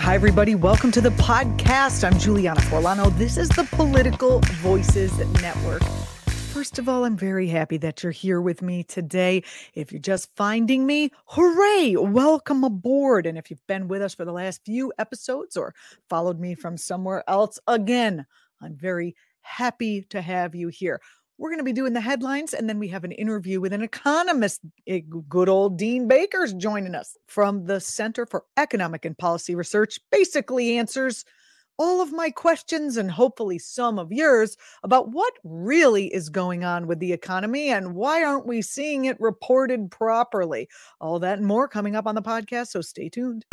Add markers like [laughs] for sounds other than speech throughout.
Hi, everybody. Welcome to the podcast. I'm Juliana Forlano. This is the Political Voices Network. First of all, I'm very happy that you're here with me today. If you're just finding me, hooray! Welcome aboard. And if you've been with us for the last few episodes or followed me from somewhere else, again, I'm very happy to have you here. We're going to be doing the headlines, and then we have an interview with an economist. Eh, good old Dean Baker's joining us from the Center for Economic and Policy Research. Basically, answers all of my questions and hopefully some of yours about what really is going on with the economy and why aren't we seeing it reported properly. All that and more coming up on the podcast, so stay tuned.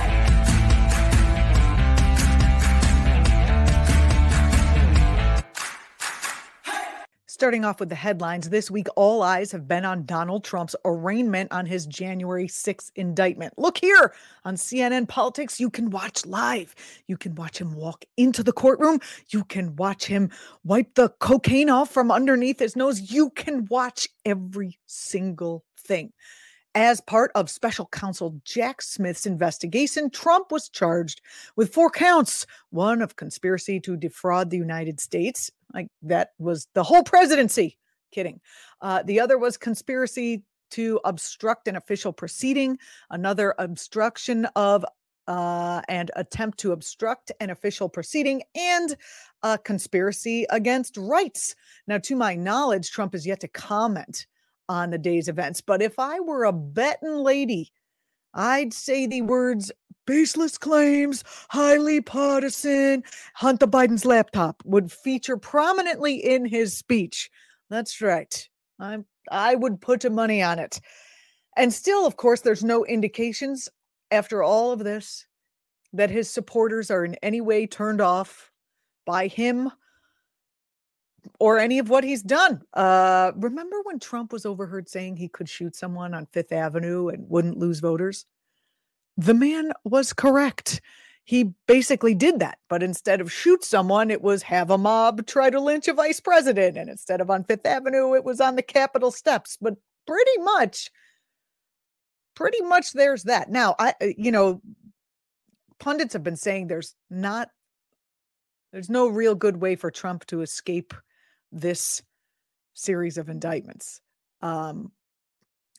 Starting off with the headlines this week, all eyes have been on Donald Trump's arraignment on his January 6th indictment. Look here on CNN Politics, you can watch live. You can watch him walk into the courtroom. You can watch him wipe the cocaine off from underneath his nose. You can watch every single thing. As part of special counsel Jack Smith's investigation, Trump was charged with four counts one of conspiracy to defraud the United States. Like that was the whole presidency. Kidding. Uh, the other was conspiracy to obstruct an official proceeding, another obstruction of uh, and attempt to obstruct an official proceeding, and a conspiracy against rights. Now, to my knowledge, Trump is yet to comment on the day's events. But if I were a betting lady, I'd say the words baseless claims, highly partisan, Hunter Biden's laptop would feature prominently in his speech. That's right. I'm I would put money on it. And still, of course, there's no indications after all of this that his supporters are in any way turned off by him or any of what he's done. Uh, remember when Trump was overheard saying he could shoot someone on Fifth Avenue and wouldn't lose voters? The man was correct. He basically did that, but instead of shoot someone, it was have a mob try to lynch a vice president. And instead of on Fifth Avenue, it was on the Capitol steps. But pretty much, pretty much there's that. Now, I, uh, you know, pundits have been saying there's not, there's no real good way for Trump to escape this series of indictments um,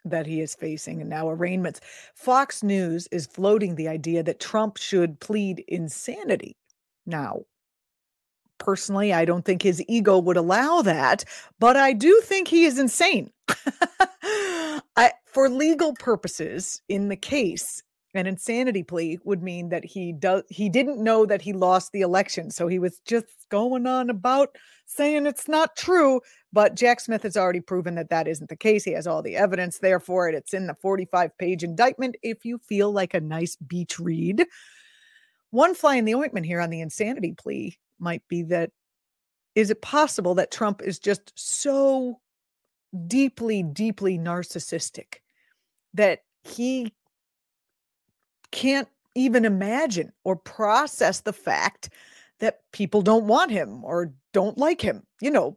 that he is facing and now arraignments. Fox News is floating the idea that Trump should plead insanity. Now, personally, I don't think his ego would allow that, but I do think he is insane. [laughs] I, for legal purposes in the case, an insanity plea would mean that he does he didn't know that he lost the election so he was just going on about saying it's not true but jack smith has already proven that that isn't the case. He has all the evidence there for it it's in the 45 page indictment if you feel like a nice beach read. One fly in the ointment here on the insanity plea might be that is it possible that trump is just so deeply deeply narcissistic that he can't even imagine or process the fact that people don't want him or don't like him, you know,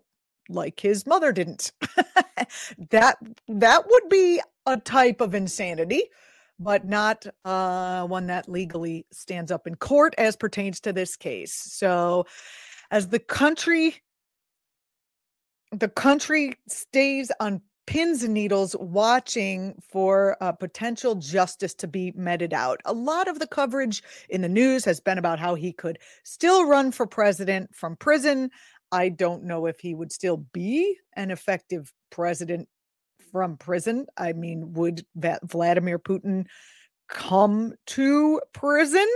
like his mother didn't. [laughs] that that would be a type of insanity, but not uh, one that legally stands up in court as pertains to this case. So, as the country the country stays on pins and needles watching for uh, potential justice to be meted out. A lot of the coverage in the news has been about how he could still run for president from prison. I don't know if he would still be an effective president from prison. I mean, would Vladimir Putin come to prison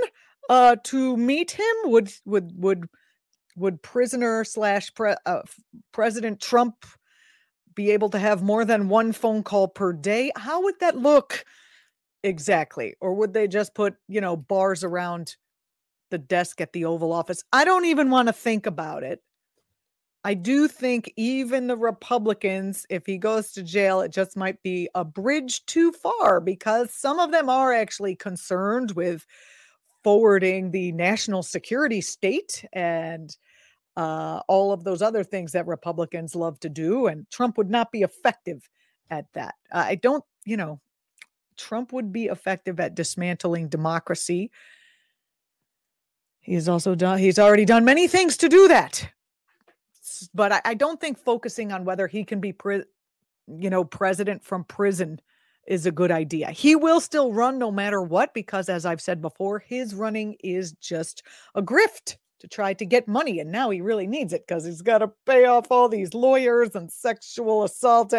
uh, to meet him? Would would would would prisoner slash pre, uh, President Trump be able to have more than one phone call per day? How would that look exactly? Or would they just put, you know, bars around the desk at the Oval Office? I don't even want to think about it. I do think even the Republicans, if he goes to jail, it just might be a bridge too far because some of them are actually concerned with forwarding the national security state and uh, all of those other things that Republicans love to do. And Trump would not be effective at that. I don't, you know, Trump would be effective at dismantling democracy. He's also done, he's already done many things to do that. But I, I don't think focusing on whether he can be, pre, you know, president from prison is a good idea. He will still run no matter what, because as I've said before, his running is just a grift to try to get money. And now he really needs it because he's got to pay off all these lawyers and sexual assault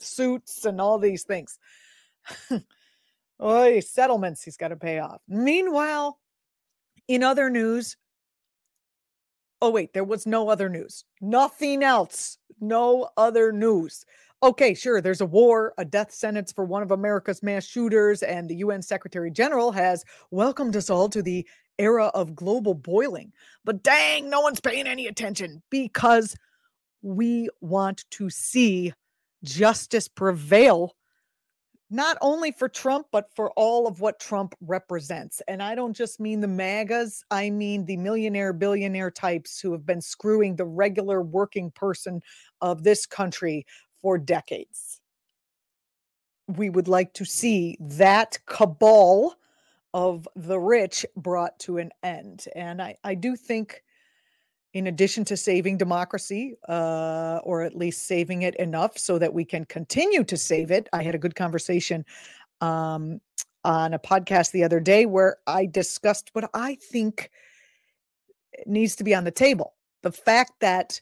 suits and all these things. [laughs] oh, settlements he's got to pay off. Meanwhile, in other news, oh, wait, there was no other news. Nothing else. No other news. Okay, sure, there's a war, a death sentence for one of America's mass shooters, and the UN Secretary General has welcomed us all to the era of global boiling. But dang, no one's paying any attention because we want to see justice prevail, not only for Trump, but for all of what Trump represents. And I don't just mean the MAGAs, I mean the millionaire, billionaire types who have been screwing the regular working person of this country for decades. We would like to see that cabal of the rich brought to an end. And I, I do think, in addition to saving democracy, uh, or at least saving it enough so that we can continue to save it, I had a good conversation um, on a podcast the other day where I discussed what I think needs to be on the table. The fact that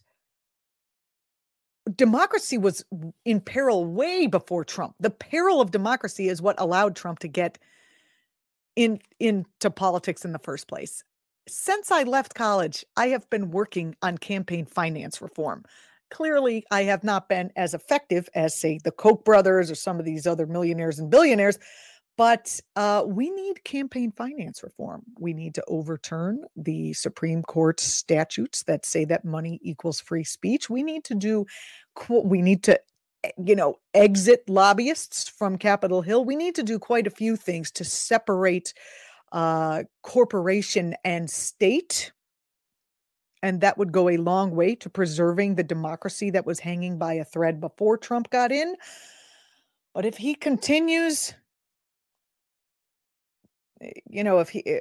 democracy was in peril way before Trump. The peril of democracy is what allowed Trump to get in into politics in the first place. Since I left college, I have been working on campaign finance reform. Clearly, I have not been as effective as, say, the Koch brothers or some of these other millionaires and billionaires, but uh, we need campaign finance reform. We need to overturn the Supreme Court statutes that say that money equals free speech. We need to do, we need to you know, exit lobbyists from Capitol Hill. We need to do quite a few things to separate uh, corporation and state. And that would go a long way to preserving the democracy that was hanging by a thread before Trump got in. But if he continues, eh, you know, if he eh,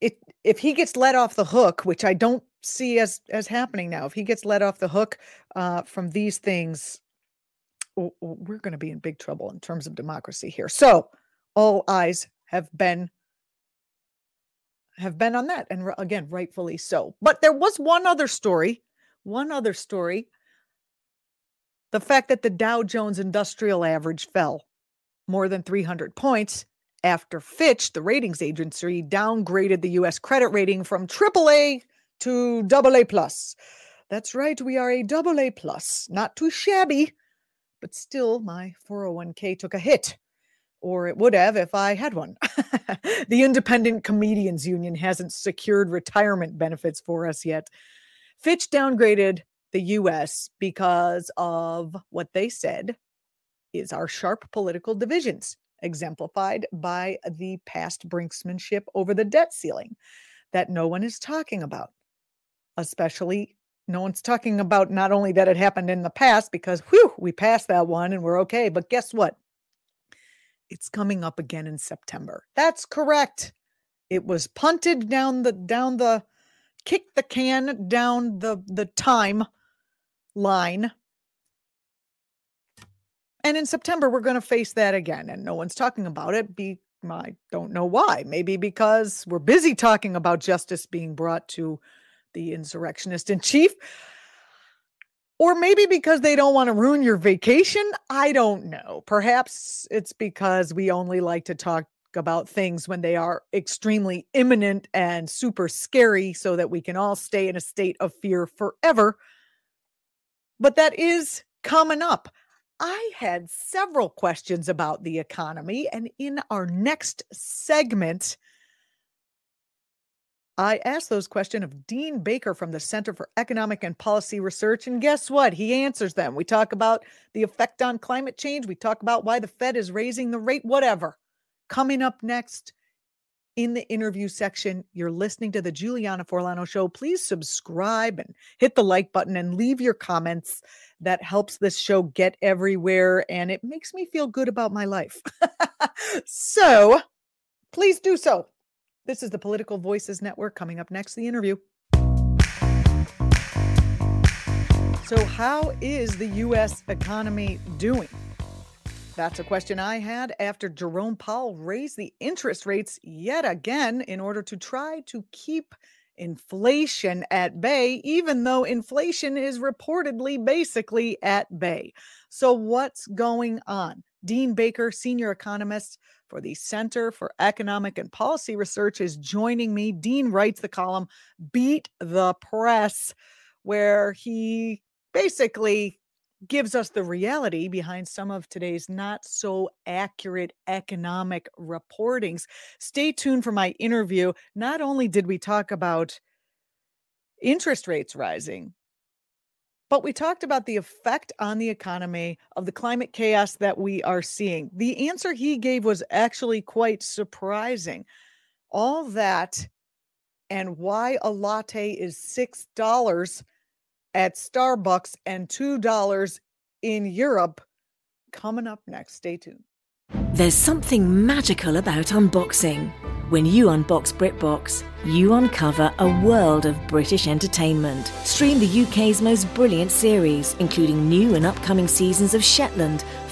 it if he gets let off the hook, which I don't see as as happening now, if he gets let off the hook uh, from these things, we're going to be in big trouble in terms of democracy here. So all eyes have been have been on that, and again, rightfully so. But there was one other story, one other story. The fact that the Dow Jones Industrial Average fell more than 300 points after Fitch, the ratings agency, downgraded the US credit rating from AAA to AA plus. That's right, we are a AA plus. Not too shabby, but still my 401k took a hit. Or it would have if I had one. [laughs] the Independent Comedians Union hasn't secured retirement benefits for us yet. Fitch downgraded the US because of what they said is our sharp political divisions exemplified by the past brinksmanship over the debt ceiling that no one is talking about. Especially, no one's talking about not only that it happened in the past, because whew, we passed that one and we're okay, but guess what? It's coming up again in September. That's correct. It was punted down the down the kick the can down the the time line And in September, we're going to face that again. And no one's talking about it. Be I don't know why. Maybe because we're busy talking about justice being brought to the insurrectionist in chief. Or maybe because they don't want to ruin your vacation. I don't know. Perhaps it's because we only like to talk about things when they are extremely imminent and super scary so that we can all stay in a state of fear forever. But that is coming up. I had several questions about the economy, and in our next segment, I asked those questions of Dean Baker from the Center for Economic and Policy Research. And guess what? He answers them. We talk about the effect on climate change. We talk about why the Fed is raising the rate, whatever. Coming up next in the interview section, you're listening to the Juliana Forlano Show. Please subscribe and hit the like button and leave your comments. That helps this show get everywhere and it makes me feel good about my life. [laughs] so please do so. This is the Political Voices Network coming up next, the interview. So, how is the U.S. economy doing? That's a question I had after Jerome Powell raised the interest rates yet again in order to try to keep inflation at bay, even though inflation is reportedly basically at bay. So, what's going on? Dean Baker, senior economist for the Center for Economic and Policy Research, is joining me. Dean writes the column Beat the Press, where he basically gives us the reality behind some of today's not so accurate economic reportings. Stay tuned for my interview. Not only did we talk about interest rates rising, but we talked about the effect on the economy of the climate chaos that we are seeing. The answer he gave was actually quite surprising. All that and why a latte is $6 at Starbucks and $2 in Europe coming up next. Stay tuned. There's something magical about unboxing. When you unbox BritBox, you uncover a world of British entertainment. Stream the UK's most brilliant series, including new and upcoming seasons of Shetland,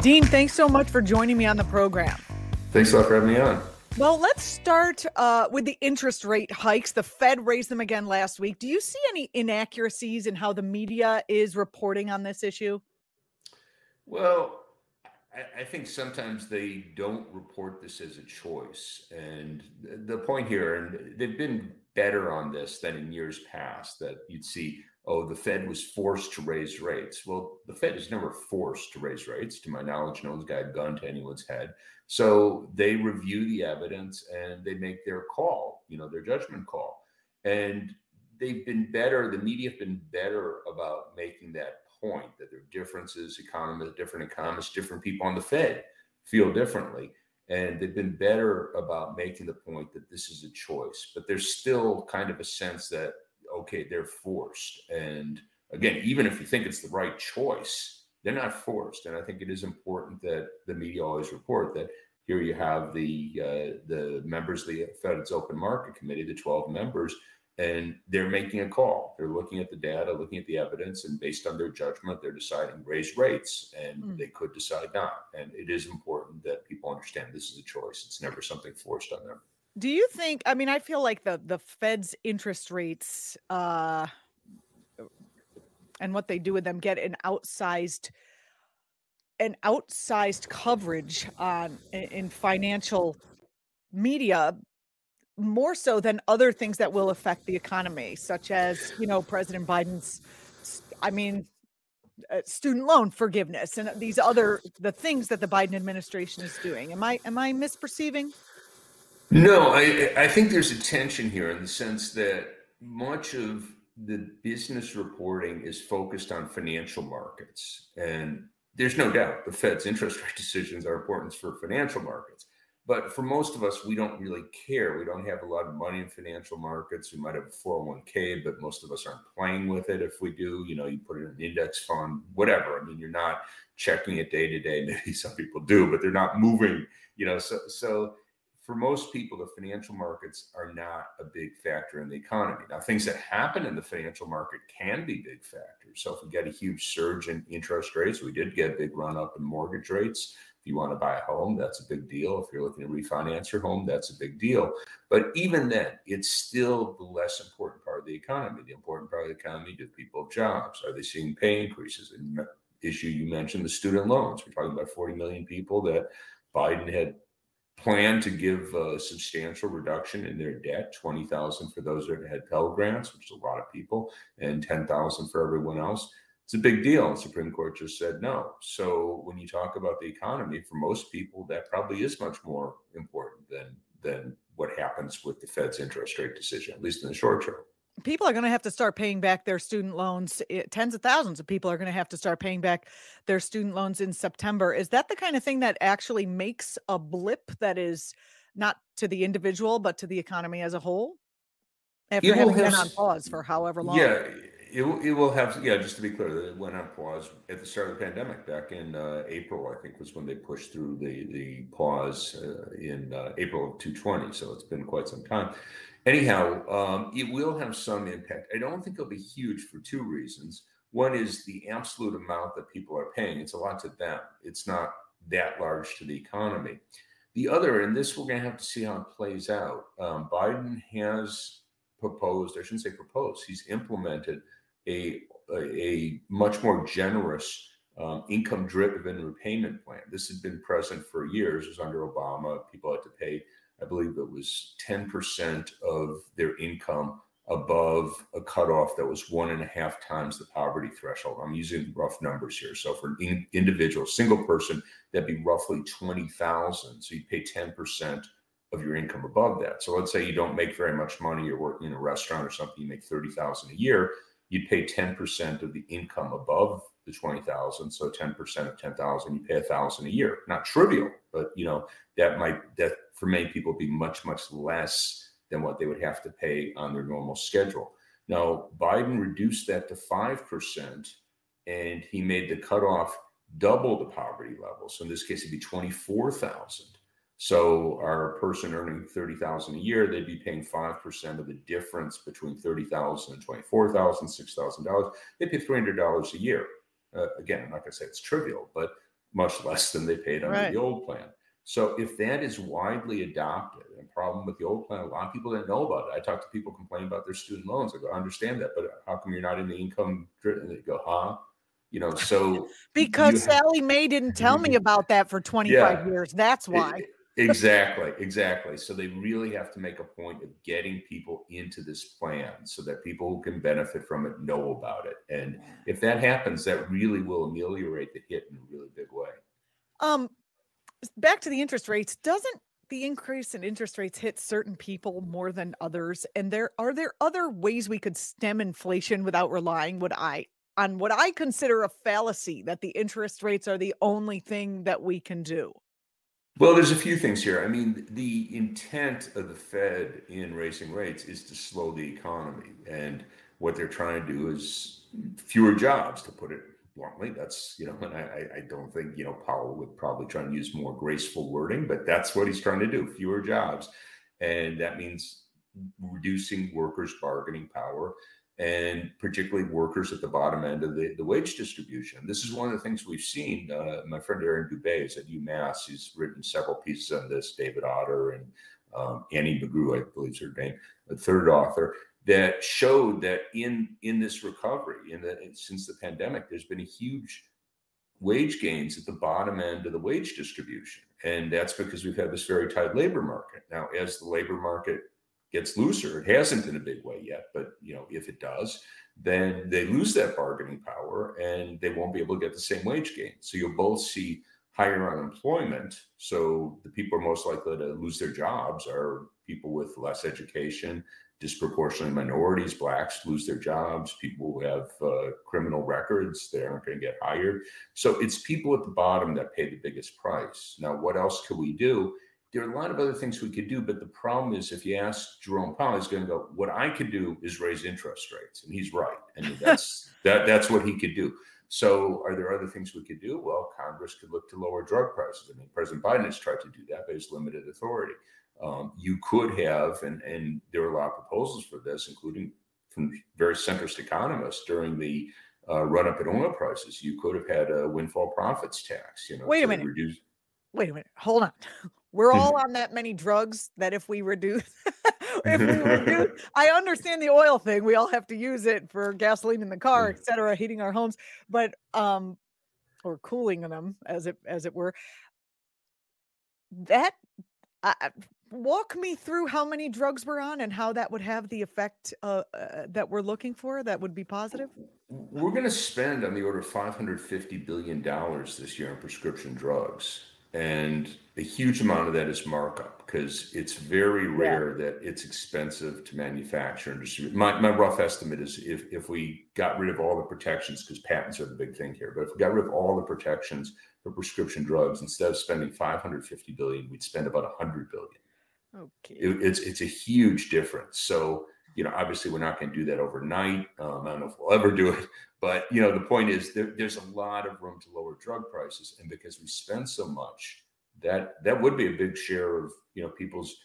Dean, thanks so much for joining me on the program. Thanks a lot for having me on. Well, let's start uh, with the interest rate hikes. The Fed raised them again last week. Do you see any inaccuracies in how the media is reporting on this issue? Well, I, I think sometimes they don't report this as a choice. And the point here, and they've been better on this than in years past, that you'd see oh, the Fed was forced to raise rates. Well, the Fed is never forced to raise rates. To my knowledge, no one's got a gun to anyone's head. So they review the evidence and they make their call, you know, their judgment call. And they've been better, the media have been better about making that point that there are differences, economists, different economists, different people on the Fed feel differently. And they've been better about making the point that this is a choice. But there's still kind of a sense that okay, they're forced. And again, even if you think it's the right choice, they're not forced. And I think it is important that the media always report that here you have the uh, the members of the Fed's Open Market Committee, the 12 members, and they're making a call. They're looking at the data, looking at the evidence, and based on their judgment, they're deciding raise rates, and mm. they could decide not. And it is important that people understand this is a choice. It's never something forced on them. Do you think? I mean, I feel like the the Fed's interest rates uh, and what they do with them get an outsized an outsized coverage on in financial media more so than other things that will affect the economy, such as, you know, President Biden's, I mean, uh, student loan forgiveness and these other the things that the Biden administration is doing. Am I am I misperceiving? No, I I think there's a tension here in the sense that much of the business reporting is focused on financial markets and there's no doubt the Fed's interest rate [laughs] decisions are important for financial markets. But for most of us, we don't really care. We don't have a lot of money in financial markets. We might have a 401k, but most of us aren't playing with it. If we do, you know, you put it in an index fund, whatever. I mean, you're not checking it day to day. [laughs] Maybe some people do, but they're not moving, you know. So, so for most people, the financial markets are not a big factor in the economy. Now, things that happen in the financial market can be big factors. So, if we get a huge surge in interest rates, we did get a big run up in mortgage rates If you want to buy a home, that's a big deal. If you're looking to refinance your home, that's a big deal. But even then, it's still the less important part of the economy. The important part of the economy do people have jobs? Are they seeing pay increases? And uh, issue you mentioned, the student loans. We're talking about 40 million people that Biden had planned to give a substantial reduction in their debt 20,000 for those that had Pell Grants, which is a lot of people, and 10,000 for everyone else it's a big deal. Supreme Court just said no. So when you talk about the economy, for most people, that probably is much more important than than what happens with the Fed's interest rate decision, at least in the short term. People are going to have to start paying back their student loans. Eh, tens of thousands of people are going to have to start paying back their student loans in September. Is that the kind of thing that actually makes a blip that is not to the individual, but to the economy as a whole? After having been on pause for however long. Yeah it, it will have, yeah, just to be clear, it went on pause at the start of the pandemic back in uh, April, I think was when they pushed through the, the pause uh, in uh, April of 220. So it's been quite some time. Anyhow, um, it will have some impact. I don't think it'll be huge for two reasons. One is the absolute amount that people are paying. It's a lot to them. It's not that large to the economy. The other, and this we're going to have to see how it plays out. Um, Biden has proposed, I shouldn't say proposed, he's implemented a, a, much more generous um, income driven repayment plan. This had been present for years. It was under Obama. People had to pay, I believe it was 10% of their income above a cutoff that was one and a half times the poverty threshold. I'm using rough numbers here. So for an in, individual, single person, that'd be roughly 20,000. So you pay 10% of your income above that. So let's say you don't make very much money, you're working in a restaurant or something, you make 30,000 a year you'd pay 10% of the income above the 20,000. So 10% of 10,000, you pay a thousand a year. Not trivial, but you know, that might, that for many people be much, much less than what they would have to pay on their normal schedule. Now, Biden reduced that to 5% and he made the cutoff double the poverty level. So in this case, it'd be 24,000. So our person earning 30,000 a year, they'd be paying 5% of the difference between 30,000 and 24,000, $6,000. They pay $300 a year. Uh, again, I'm not going to say it's trivial, but much [laughs] less than they paid under right. the old plan. So if that is widely adopted, and problem with the old plan, a lot of people didn't know about it. I talk to people complaining about their student loans. I go, I understand that, but how come you're not in the income? And they go, huh? You know, so [laughs] because Sallie Mae didn't tell me [laughs] about that for 25 yeah, years. That's why. It, exactly exactly. So they really have to make a point of getting people into this plan so that people who can benefit from it know about it. And if that happens that really will ameliorate the hit in a really big way. Um back to the interest rates doesn't the increase in interest rates hit certain people more than others? And there are there other ways we could stem inflation without relying what i on what i consider a fallacy that the interest rates are the only thing that we can do well, there's a few things here. I mean, the intent of the Fed in raising rates is to slow the economy. And what they're trying to do is fewer jobs, to put it bluntly. That's, you know, [laughs] and I, I don't think, you know, Powell would probably try and use more graceful wording, but that's what he's trying to do fewer jobs. And that means reducing workers' bargaining power and particularly workers at the bottom end of the, the wage distribution. This is one of the things we've seen. Uh, my friend Arin Dube is at UMass. He's written several pieces on this, David Autor and um, Annie McGrew, I believe is her name, the third author, that showed that in, in this recovery, in the, since the pandemic, there's been a huge wage gains at the bottom end of the wage distribution. And that's because we've had this very tight labor market. Now, as the labor market gets looser, it hasn't in a big way yet, but you know, if it does, then they lose that bargaining power and they won't be able to get the same wage gain. So you'll both see higher unemployment. So the people are most likely to lose their jobs are people with less education, disproportionately minorities, blacks lose their jobs, people who have uh, criminal records, they aren't going to get hired. So it's people at the bottom that pay the biggest price. Now, what else could we do? There are a lot of other things we could do, but the problem is if you ask Jerome Powell, he's going to go, what I could do is raise interest rates. And he's right. I mean, that's, [laughs] that, that's what he could do. So, are there other things we could do? Well, Congress could look to lower drug prices. I mean, President Biden has tried to do that, but has limited authority. Um, you could have, and, and there are a lot of proposals for this, including from very centrist economists during the uh, run up in oil prices. You could have had a windfall profits tax. You know, wait a minute. Reduce... Wait a minute. Hold on. [laughs] We're all on that many drugs that if we reduce, [laughs] if we reduce, [laughs] I understand the oil thing. We all have to use it for gasoline in the car, etc., heating our homes, but um, or cooling them as it as it were. That uh, walk me through how many drugs we're on and how that would have the effect uh, uh, that we're looking for that would be positive we're going to spend on the order of 550 billion dollars this year on prescription drugs and a huge amount of that is markup because it's very rare yeah. that it's expensive to manufacture and distribute. My, my rough estimate is if, if we got rid of all the protections, because patents are the big thing here, but if we got rid of all the protections for prescription drugs, instead of spending 550 billion, we'd spend about 100 billion. Okay. It, it's it's a huge difference. So you know, obviously we're not going to do that overnight. Um, I don't know if we'll ever do it, but you know, the point is there, there's a lot of room to lower drug prices, and because we spend so much, that that would be a big share of you know people's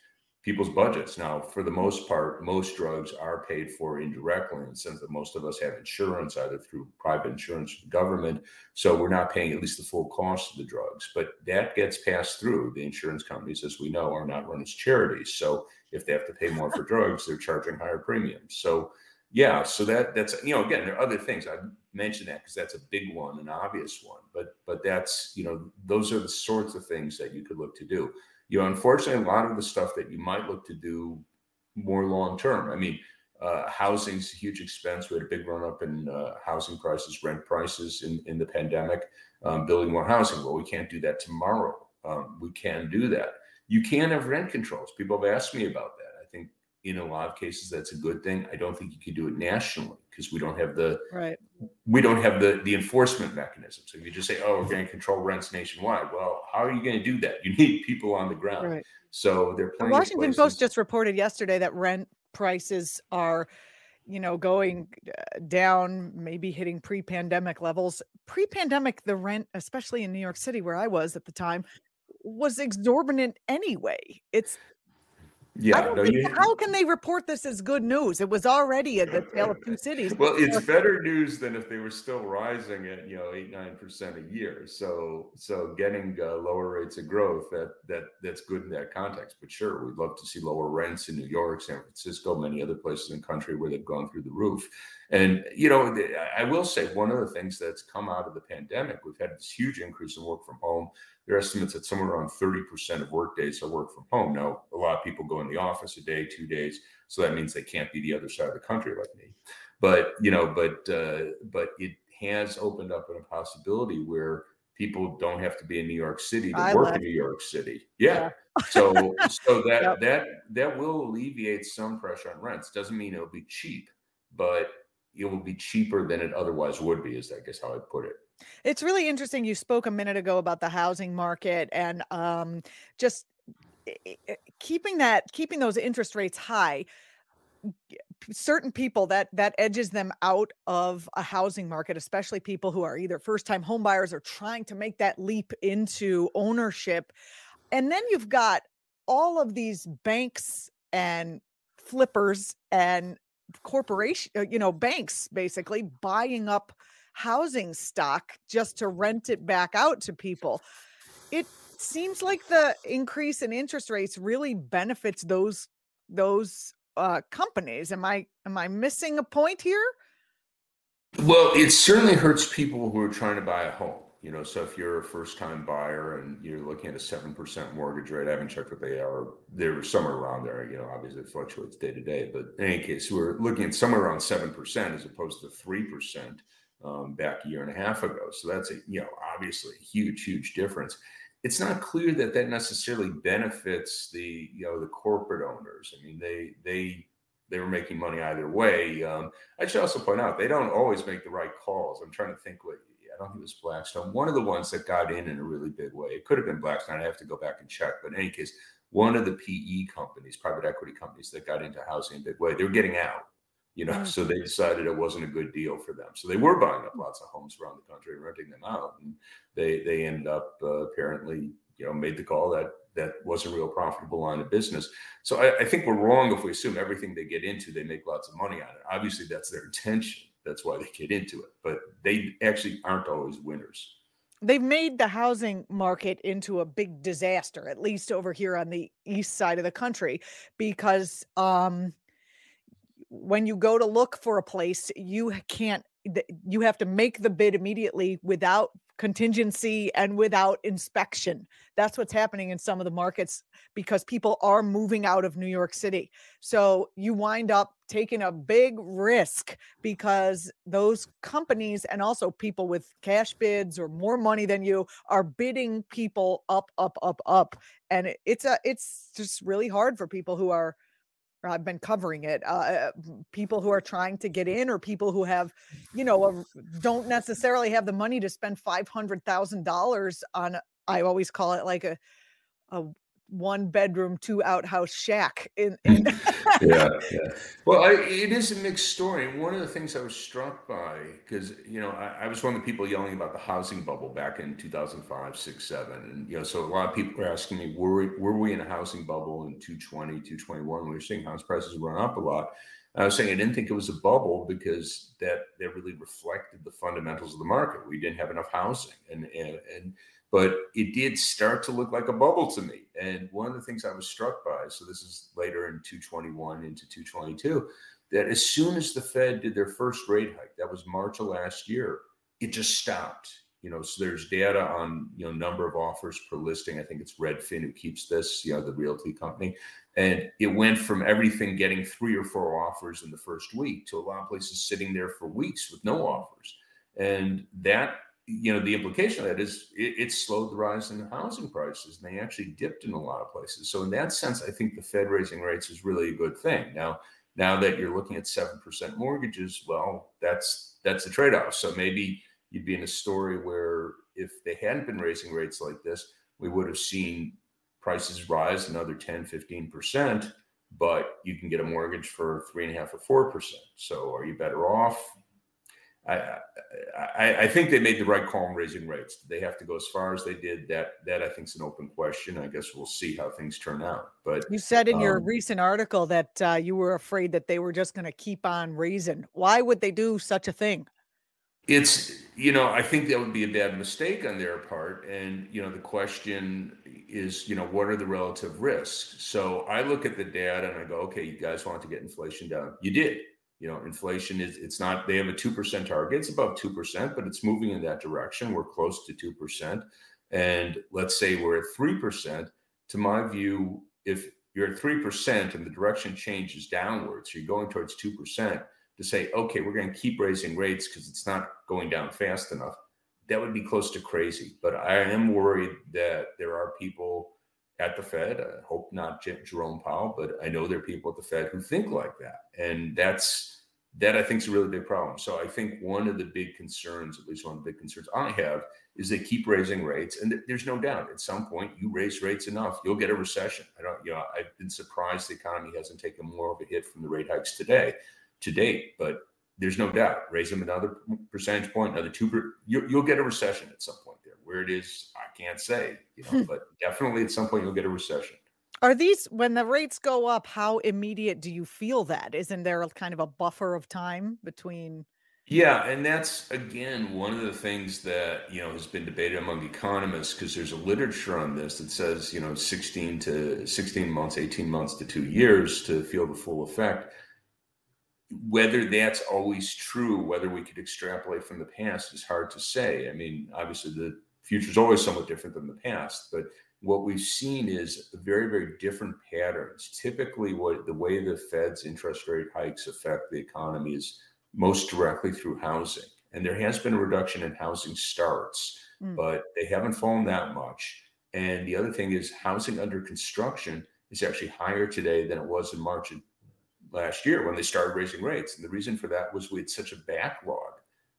people's budgets. Now, for the most part, most drugs are paid for indirectly in the sense that most of us have insurance, either through private insurance or government. So we're not paying at least the full cost of the drugs. But that gets passed through. The insurance companies, as we know, are not run as charities. So if they have to pay more for drugs, they're charging higher premiums. So yeah, so that that's you know again there are other things I mentioned that because that's a big one, an obvious one. But but that's you know those are the sorts of things that you could look to do you know, unfortunately, a lot of the stuff that you might look to do more long term. I mean, uh, housing's a huge expense. We had a big run up in uh, housing prices, rent prices in, in the pandemic, um, building more housing. Well, we can't do that tomorrow. Um, we can do that. You can have rent controls. People have asked me about that in a lot of cases that's a good thing. I don't think you can do it nationally because we don't have the right. we don't have the the enforcement mechanism. So if you just say oh we're going to control rents nationwide well how are you going to do that? You need people on the ground. Right. so they're the washington post just reported yesterday that rent prices are you know going uh, down maybe hitting pre-pandemic levels. Pre-pandemic the rent especially in new york city where i was at the time was exorbitant anyway. It's yeah. No, you, how can they report this as good news? It was already a the tale of two cities. [laughs] Well, it's better news than if they were still rising at you know eight nine percent a year. So so getting uh, lower rates of growth that that that's good in that context. But sure, we'd love to see lower rents in New York, San Francisco, many other places in the country where they've gone through the roof. And you know, I will say one of the things that's come out of the pandemic, we've had this huge increase in work from home there are estimates that somewhere around 30% of work days are work from home. Now, a lot of people go in the office a day, two days, so that means they can't be the other side of the country like me. But you know, but uh, but it has opened up a possibility where people don't have to be in New York City to I work in New York City. Yeah. yeah. so [laughs] so that yep. that that will alleviate some pressure on rents. Doesn't mean it'll be cheap, but it will be cheaper than it otherwise would be, is I guess how I'd put it. It's really interesting. You spoke a minute ago about the housing market and um, just keeping that keeping those interest rates high certain people that that edges them out of a housing market especially people who are either first time homebuyers or trying to make that leap into ownership and then you've got all of these banks and flippers and corporation uh, you know banks basically buying up housing stock just to rent it back out to people. It seems like the increase in interest rates really benefits those those uh, companies. Am I am I missing a point here? Well, it certainly hurts people who are trying to buy a home. You know, so if you're a first time buyer and you're looking at a 7% mortgage rate, I haven't checked what they are. They're somewhere around there. You know, obviously it fluctuates day to day. But in any case, we're looking at somewhere around 7% as opposed to 3% um, back a year and a half ago. So that's a, you know, obviously a huge, huge difference. It's not clear that that necessarily benefits the, you know, the corporate owners. I mean, they, they, they were making money either way. Um, I should also point out they don't always make the right calls. I'm trying to think what I don't think it was Blackstone. One of the ones that got in in a really big way. It could have been Blackstone. I have to go back and check. But in any case, one of the PE companies, private equity companies that got into housing in a big way, they were getting out. You know, mm-hmm. so they decided it wasn't a good deal for them. So they were buying up lots of homes around the country and renting them out, and they they ended up uh, apparently, you know, made the call that that was a real profitable line of business. So I, I, think we're wrong if we assume everything they get into, they make lots of money on it. Obviously, that's their intention. That's why they get into it. But they actually aren't always winners. They've made the housing market into a big disaster, at least over here on the east side of the country, because um, when you go to look for a place, you can't you have to make the bid immediately without contingency and without inspection. That's what's happening in some of the markets because people are moving out of New York City. So you wind up taking a big risk because those companies and also people with cash bids or more money than you are bidding people up up up up and it's a it's just really hard for people who are I've been covering it. Uh, uh people who are trying to get in, or people who have, you know, a, don't necessarily have the money to spend five hundred thousand dollars on. I always call it like a a one bedroom, two outhouse shack. In, in [laughs] yeah, yeah. Well, I, it is a mixed story. And one of the things I was struck by, because you know, I, I, was one of the people yelling about the housing bubble back in 2005, six, seven, and you know, so a lot of people were asking me, were we, were we in a housing bubble in 220, 221? We were seeing house prices run up a lot. I was saying I didn't think it was a bubble because that that really reflected the fundamentals of the market. We didn't have enough housing, and and, and but it did start to look like a bubble to me. And one of the things I was struck by, so this is later in 221 into 222, that as soon as the Fed did their first rate hike, that was March of last year, it just stopped. You know, so there's data on you know number of offers per listing. I think it's Redfin who keeps this, you know, the realty company, and it went from everything getting three or four offers in the first week to a lot of places sitting there for weeks with no offers, and that you know, the implication of that is it, it, slowed the rise in housing prices, and they actually dipped in a lot of places. So in that sense, I think the Fed raising rates is really a good thing. Now, now that you're looking at seven percent mortgages, well, that's that's the trade-off. So maybe you'd be in a story where if they hadn't been raising rates like this, we would have seen prices rise another 10, 15 percent. But you can get a mortgage for three and a half or four percent. So are you better off? I, I, I think they made the right call in raising rates. Did they have to go as far as they did? That that I think is an open question. I guess we'll see how things turn out. But you said in um, your recent article that uh, you were afraid that they were just going to keep on raising. Why would they do such a thing? It's you know I think that would be a bad mistake on their part, and you know the question is you know what are the relative risks? So I look at the data and I go, okay, you guys want to get inflation down. You did you know inflation is it's not they have a 2% target it's above 2% but it's moving in that direction. We're close to 2% and let's say we're at 3% to my view if you're at 3% and the direction changes downwards you're going towards 2% to say okay we're going to keep raising rates because it's not going down fast enough that would be close to crazy. But i am worried that there are people at the Fed. I hope not Jerome Powell, but I know there are people at the Fed who think like that, and that's that I think is a really big problem. So I think one of the big concerns, at least one of the big concerns I have, is they keep raising rates, and there's no doubt at some point you raise rates enough, you'll get a recession. I don't, you know, I've been surprised the economy hasn't taken more of a hit from the rate hikes today, to date, but there's no doubt raise them another percentage point, another two, you, you'll get a recession at some point. Where it is, I can't say, you know, hmm. but definitely at some point you'll get a recession. Are these when the rates go up, how immediate do you feel that? Isn't there a kind of a buffer of time between yeah, and that's again one of the things that you know has been debated among economists because there's a literature on this that says you know 16 to 16 months, 18 months to two years to feel the full effect. whether that's always true, whether we could extrapolate from the past is hard to say. I mean, obviously the future is always somewhat different than the past, but what we've seen is very, very different patterns. Typically, what the way the Fed's interest rate hikes affect the economy is most directly through housing. And there has been a reduction in housing starts, mm. but they haven't fallen that much. And the other thing is housing under construction is actually higher today than it was in March of last year when they started raising rates. And the reason for that was we had such a backlog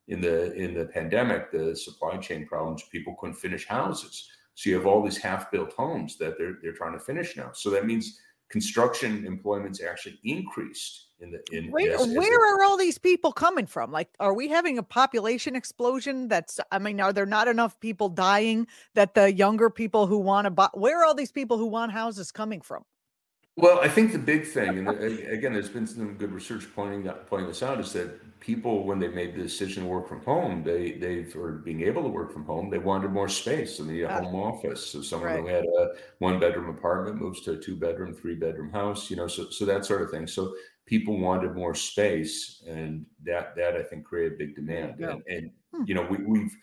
in the in the pandemic, the supply chain problems, people couldn't finish houses. So you have all these half-built homes that they're they're trying to finish now. So that means construction employment's actually increased in the in where, as, where as are all these people coming from like are we having a population explosion that's i mean are there not enough people dying that the younger people who want to buy where are all these people who want houses coming from well, I think the big thing, and again, there's been some good research pointing that, pointing this out, is that people, when they made the decision to work from home, they they've or being able to work from home, they wanted more space in the home office. So someone right. who had a one bedroom apartment moves to a two bedroom, three bedroom house, you know, so so that sort of thing. So people wanted more space, and that that I think created big demand. And, and hmm. you know, we, we've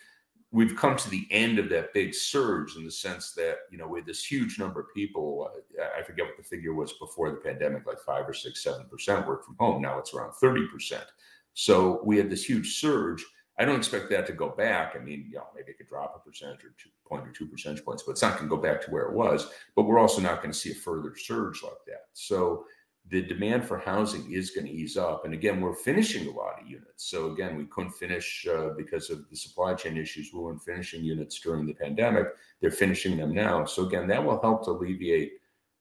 we've come to the end of that big surge in the sense that you know with this huge number of people uh, i forget what the figure was before the pandemic like five or six seven percent work from home. Now it's around 30 percent. So we had this huge surge. I don't expect that to go back. I mean you know maybe it could drop a percentage or two point or two percentage points but it's not going to go back to where it was. But we're also not going to see a further surge like that. So the demand for housing is going to ease up. And again, we're finishing a lot of units. So again, we couldn't finish uh, because of the supply chain issues. We weren't finishing units during the pandemic. They're finishing them now. So again, that will help to alleviate,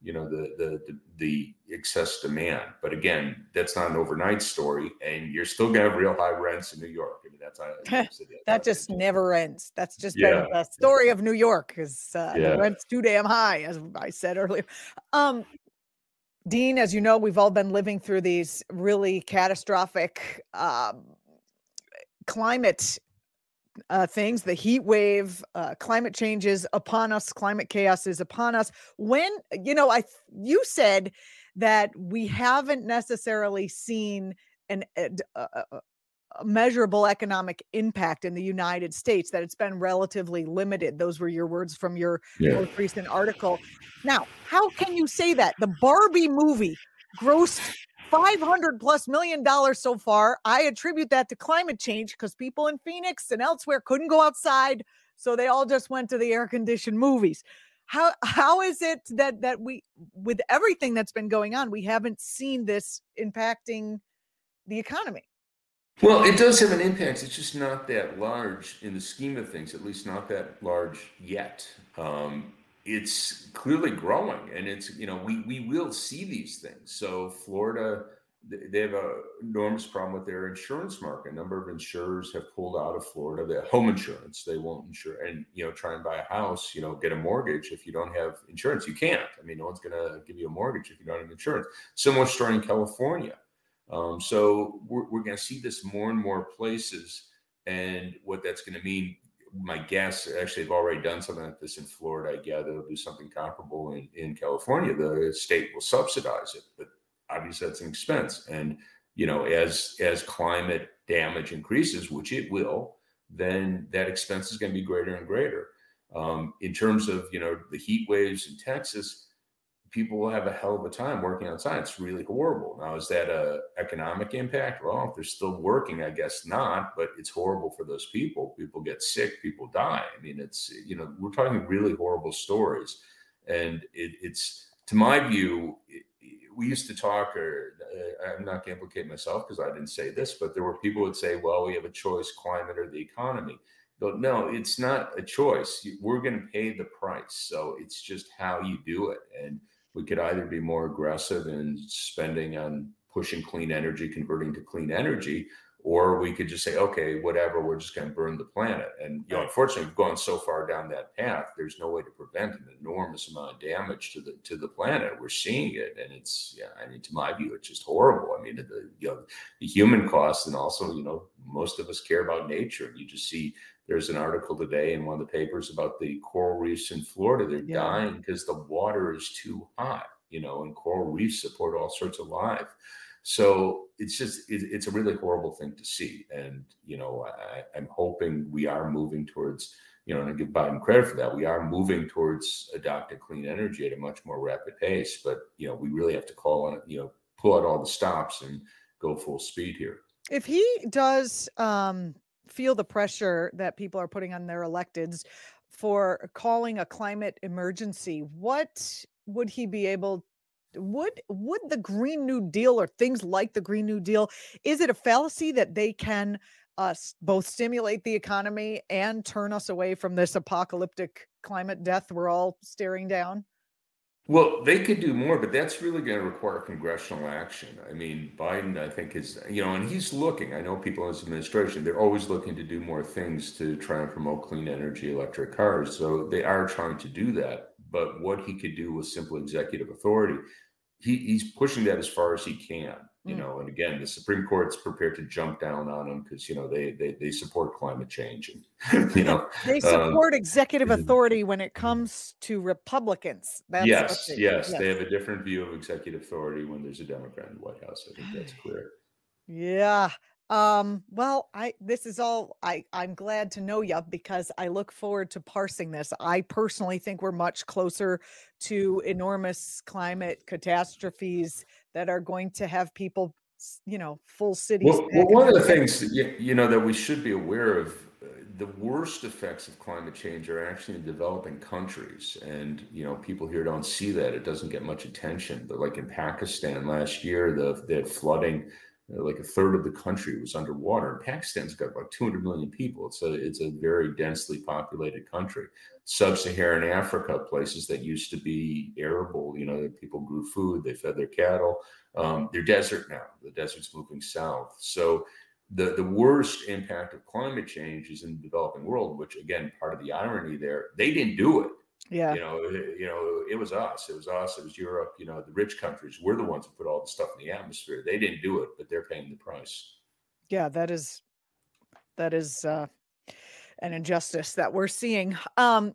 you know, the the the, the excess demand. But again, that's not an overnight story, and you're still going to have real high rents in New York. I mean, that's how, [laughs] that just never ends. That's just yeah. the story of New York because uh, yeah. the rent's too damn high, as I said earlier. Um, Dean, as you know, we've all been living through these really catastrophic um, climate uh, things, the heat wave, uh, climate changes upon us, climate chaos is upon us. When, you know, I, you said that we haven't necessarily seen an, a, a, measurable economic impact in the United States, that it's been relatively limited. Those were your words from your yeah. most recent article. Now, how can you say that? The Barbie movie grossed 500 plus million dollars so far. I attribute that to climate change because people in Phoenix and elsewhere couldn't go outside. So they all just went to the air conditioned movies. How how is it that that we with everything that's been going on, we haven't seen this impacting the economy? Well, it does have an impact. It's just not that large in the scheme of things, at least not that large yet. Um, it's clearly growing, and it's you know we we will see these things. So Florida, they have a enormous problem with their insurance market. A number of insurers have pulled out of Florida. The home insurance they won't insure, and you know try and buy a house, you know, get a mortgage if you don't have insurance. You can't. I mean, no one's going to give you a mortgage if you don't have insurance. Similar story in California um, so we're, we're going to see this more and more places. And what that's going to mean, my guess, actually, they've already done something like this in Florida. I gather they'll do something comparable in, in California. The state will subsidize it, but obviously that's an expense. And, you know, as as climate damage increases, which it will, then that expense is going to be greater and greater. Um, in terms of, you know, the heat waves in Texas, people will have a hell of a time working outside. It's really horrible. Now, is that a economic impact? Well, if they're still working, I guess not, but it's horrible for those people. People get sick, people die. I mean, it's, you know, we're talking really horrible stories. And it, it's, to my view, it, we used to talk, or uh, I'm not going to implicate myself because I didn't say this, but there were people would say, well, we have a choice, climate or the economy. But no, it's not a choice. We're going to pay the price. So it's just how you do it. And we could either be more aggressive in spending on pushing clean energy, converting to clean energy, or we could just say, okay, whatever, we're just going to burn the planet. And you know, unfortunately, we've gone so far down that path. There's no way to prevent an enormous amount of damage to the to the planet. We're seeing it, and it's yeah. I mean, to my view, it's just horrible. I mean, the you know, the human cost, and also you know, most of us care about nature. And you just see there's an article today in one of the papers about the coral reefs in Florida. They're yeah. dying because the water is too hot, you know, and coral reefs support all sorts of life. So it's just it, it's a really horrible thing to see, and you know I, I'm hoping we are moving towards you know, and I give Biden credit for that. We are moving towards adopting clean energy at a much more rapid pace, but you know, we really have to call on it, you know, pull out all the stops and go full speed here. If he does um, feel the pressure that people are putting on their electeds for calling a climate emergency, what would he be able would would the green new deal or things like the green new deal is it a fallacy that they can uh, us both stimulate the economy and turn us away from this apocalyptic climate death we're all staring down? Well, they could do more, but that's really going to require congressional action. I mean, Biden, I think, is, you know, and he's looking. I know people in his administration, they're always looking to do more things to try and promote clean energy, electric cars. So they are trying to do that. But what he could do with simple executive authority, he, he's pushing that as far as he can you mm. know and again the supreme court's prepared to jump down on them because you know they, they they support climate change and [laughs] you know they um, support um, executive authority when it comes to republicans. That's yes, they, yes yes they have a different view of executive authority when there's a democrat in the white house. I think that's clear. Yeah um well i this is all i i'm glad to know you because i look forward to parsing this. I personally think we're much closer to enormous climate catastrophes that are going to have people, you know, full cities. Well, well one of the things you, you know that we should be aware of uh, the worst effects of climate change are actually in developing countries. And you know people here don't see that. It doesn't get much attention. But like in pakistan last year the, the flooding like a third of the country was underwater. And Pakistan's got about 200 million people. It's a it's a very densely populated country. Sub-Saharan Africa, places that used to be arable, you know, people grew food, they fed their cattle. Um, they're desert now. The desert's moving south. So the the worst impact of climate change is in the developing world, which again, part of the irony there, they didn't do it. Yeah. You know, it, you know, it was us. It was us. It was Europe. You know, the rich countries. We're the ones who put all the stuff in the atmosphere. They didn't do it, but they're paying the price. Yeah, that is that is uh, an injustice that we're seeing. Um,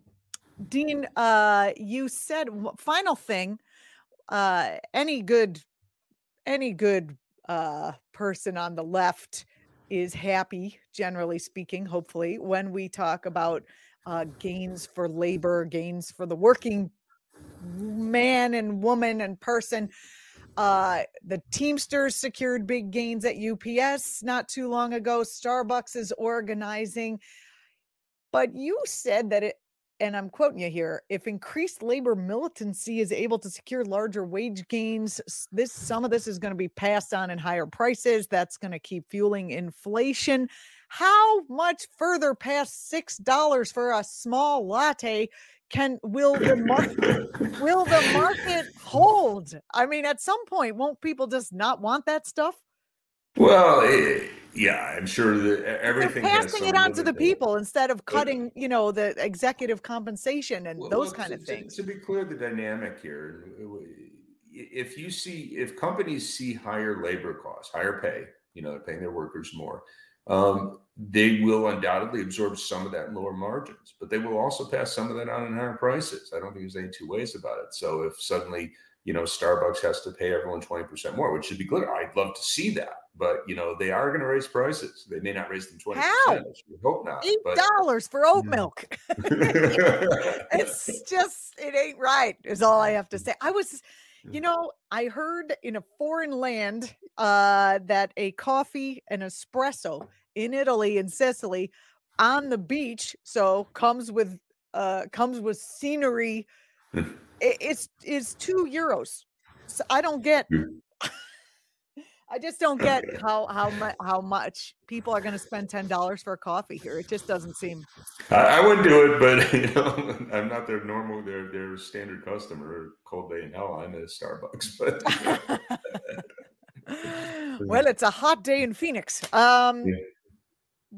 Dean, uh, you said final thing. Uh, any good, any good uh, person on the left is happy, generally speaking. Hopefully, when we talk about uh, gains for labor, gains for the working man and woman and person. Uh, the Teamsters secured big gains at UPS not too long ago. Starbucks is organizing. But you said that it, and I'm quoting you here, if increased labor militancy is able to secure larger wage gains, this some of this is going to be passed on in higher prices. That's going to keep fueling inflation. How much further past six dollars for a small latte can will the market will the market [laughs] hold? I mean, at some point, won't people just not want that stuff? Well, it, eh, yeah, I'm sure that everything They're passing it on to the people instead of cutting, you know, the executive compensation and well, those kind of things. To, to, be clear, the dynamic here, if you see if companies see higher labor costs, higher pay, you know, they're paying their workers more, um, they will undoubtedly absorb some of that in lower margins, but they will also pass some of that on in higher prices. I don't think there's any two ways about it. So if suddenly, you know, Starbucks has to pay everyone 20% more, which should be clear, I'd love to see that. But, you know, they are going to raise prices. They may not raise them 20%. How? I hope not. $8 for oat milk. [laughs] [laughs] it's just, it ain't right, is all I have to say. I was you know, I heard in a foreign land uh, that a coffee, an espresso in Italy in Sicily on the beach, so comes with uh, comes with scenery. it, it's it's two euros. So I don't get I just don't get [clears throat] how how much how much people are going to spend ten dollars for a coffee here. It just doesn't seem. I, I, wouldn't do it, but [laughs] you know, I'm not their normal their their standard customer. Cold day in hell, I'm at Starbucks, [laughs] but. [laughs] well, it's a hot day in Phoenix. Um, yeah.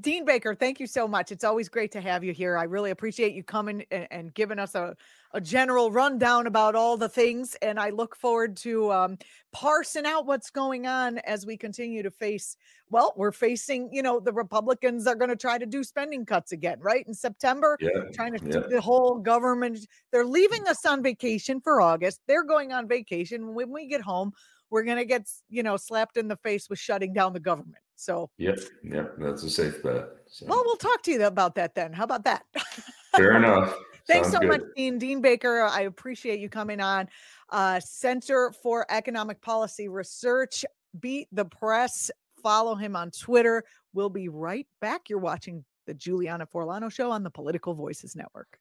Dean Baker, thank you so much. It's always great to have you here. I really appreciate you coming and, and giving us a, a general rundown about all the things. And I look forward to um, parsing out what's going on as we continue to face. Well, we're facing, you know, the Republicans are going to try to do spending cuts again, right? In September, Yeah, trying to yeah. the whole government. They're leaving us on vacation for August. They're going on vacation. When we get home, we're going to get, you know, slapped in the face with shutting down the government. So, Yep, yep, that's a safe bet. So, well, we'll talk to you about that then. How about that? fair [laughs] enough. Thanks Sounds so much. Dean. Dean Baker, I appreciate you coming on. Uh, Center for Economic Policy Research, Beat the Press. Follow him on Twitter. We'll be right back. You're watching the Juliana Forlano Show on the Political Voices Network.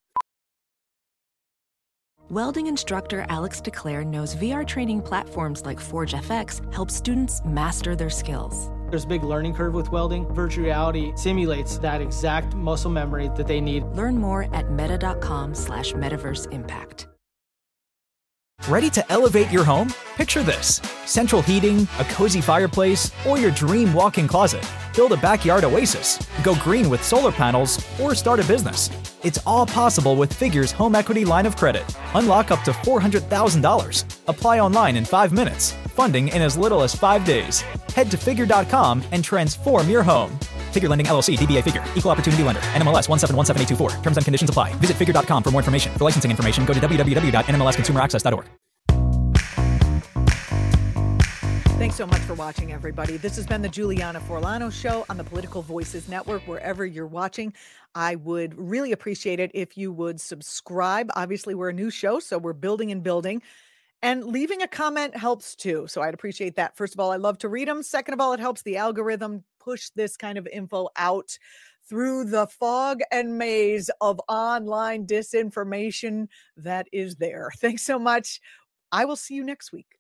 Welding instructor Alex DeClaire knows VR training platforms like Forge FX help students master their skills. There's a big learning curve with welding. Virtual reality simulates that exact muscle memory that they need. Learn more at meta.com slash metaverse impact. Ready to elevate your home? Picture this central heating, a cozy fireplace, or your dream walk in closet. Build a backyard oasis, go green with solar panels, or start a business. It's all possible with Figure's home equity line of credit. Unlock up to $400,000. Apply online in five minutes. Funding in as little as five days. Head to figure.com and transform your home. Figure Lending LLC, DBA Figure, Equal Opportunity Lender, NMLS 1717824. Terms and conditions apply. Visit figure.com for more information. For licensing information, go to www.nmlsconsumeraccess.org. Thanks so much for watching, everybody. This has been the Juliana Forlano Show on the Political Voices Network. Wherever you're watching, I would really appreciate it if you would subscribe. Obviously, we're a new show, so we're building and building. And leaving a comment helps too. So I'd appreciate that. First of all, I love to read them. Second of all, it helps the algorithm push this kind of info out through the fog and maze of online disinformation that is there. Thanks so much. I will see you next week.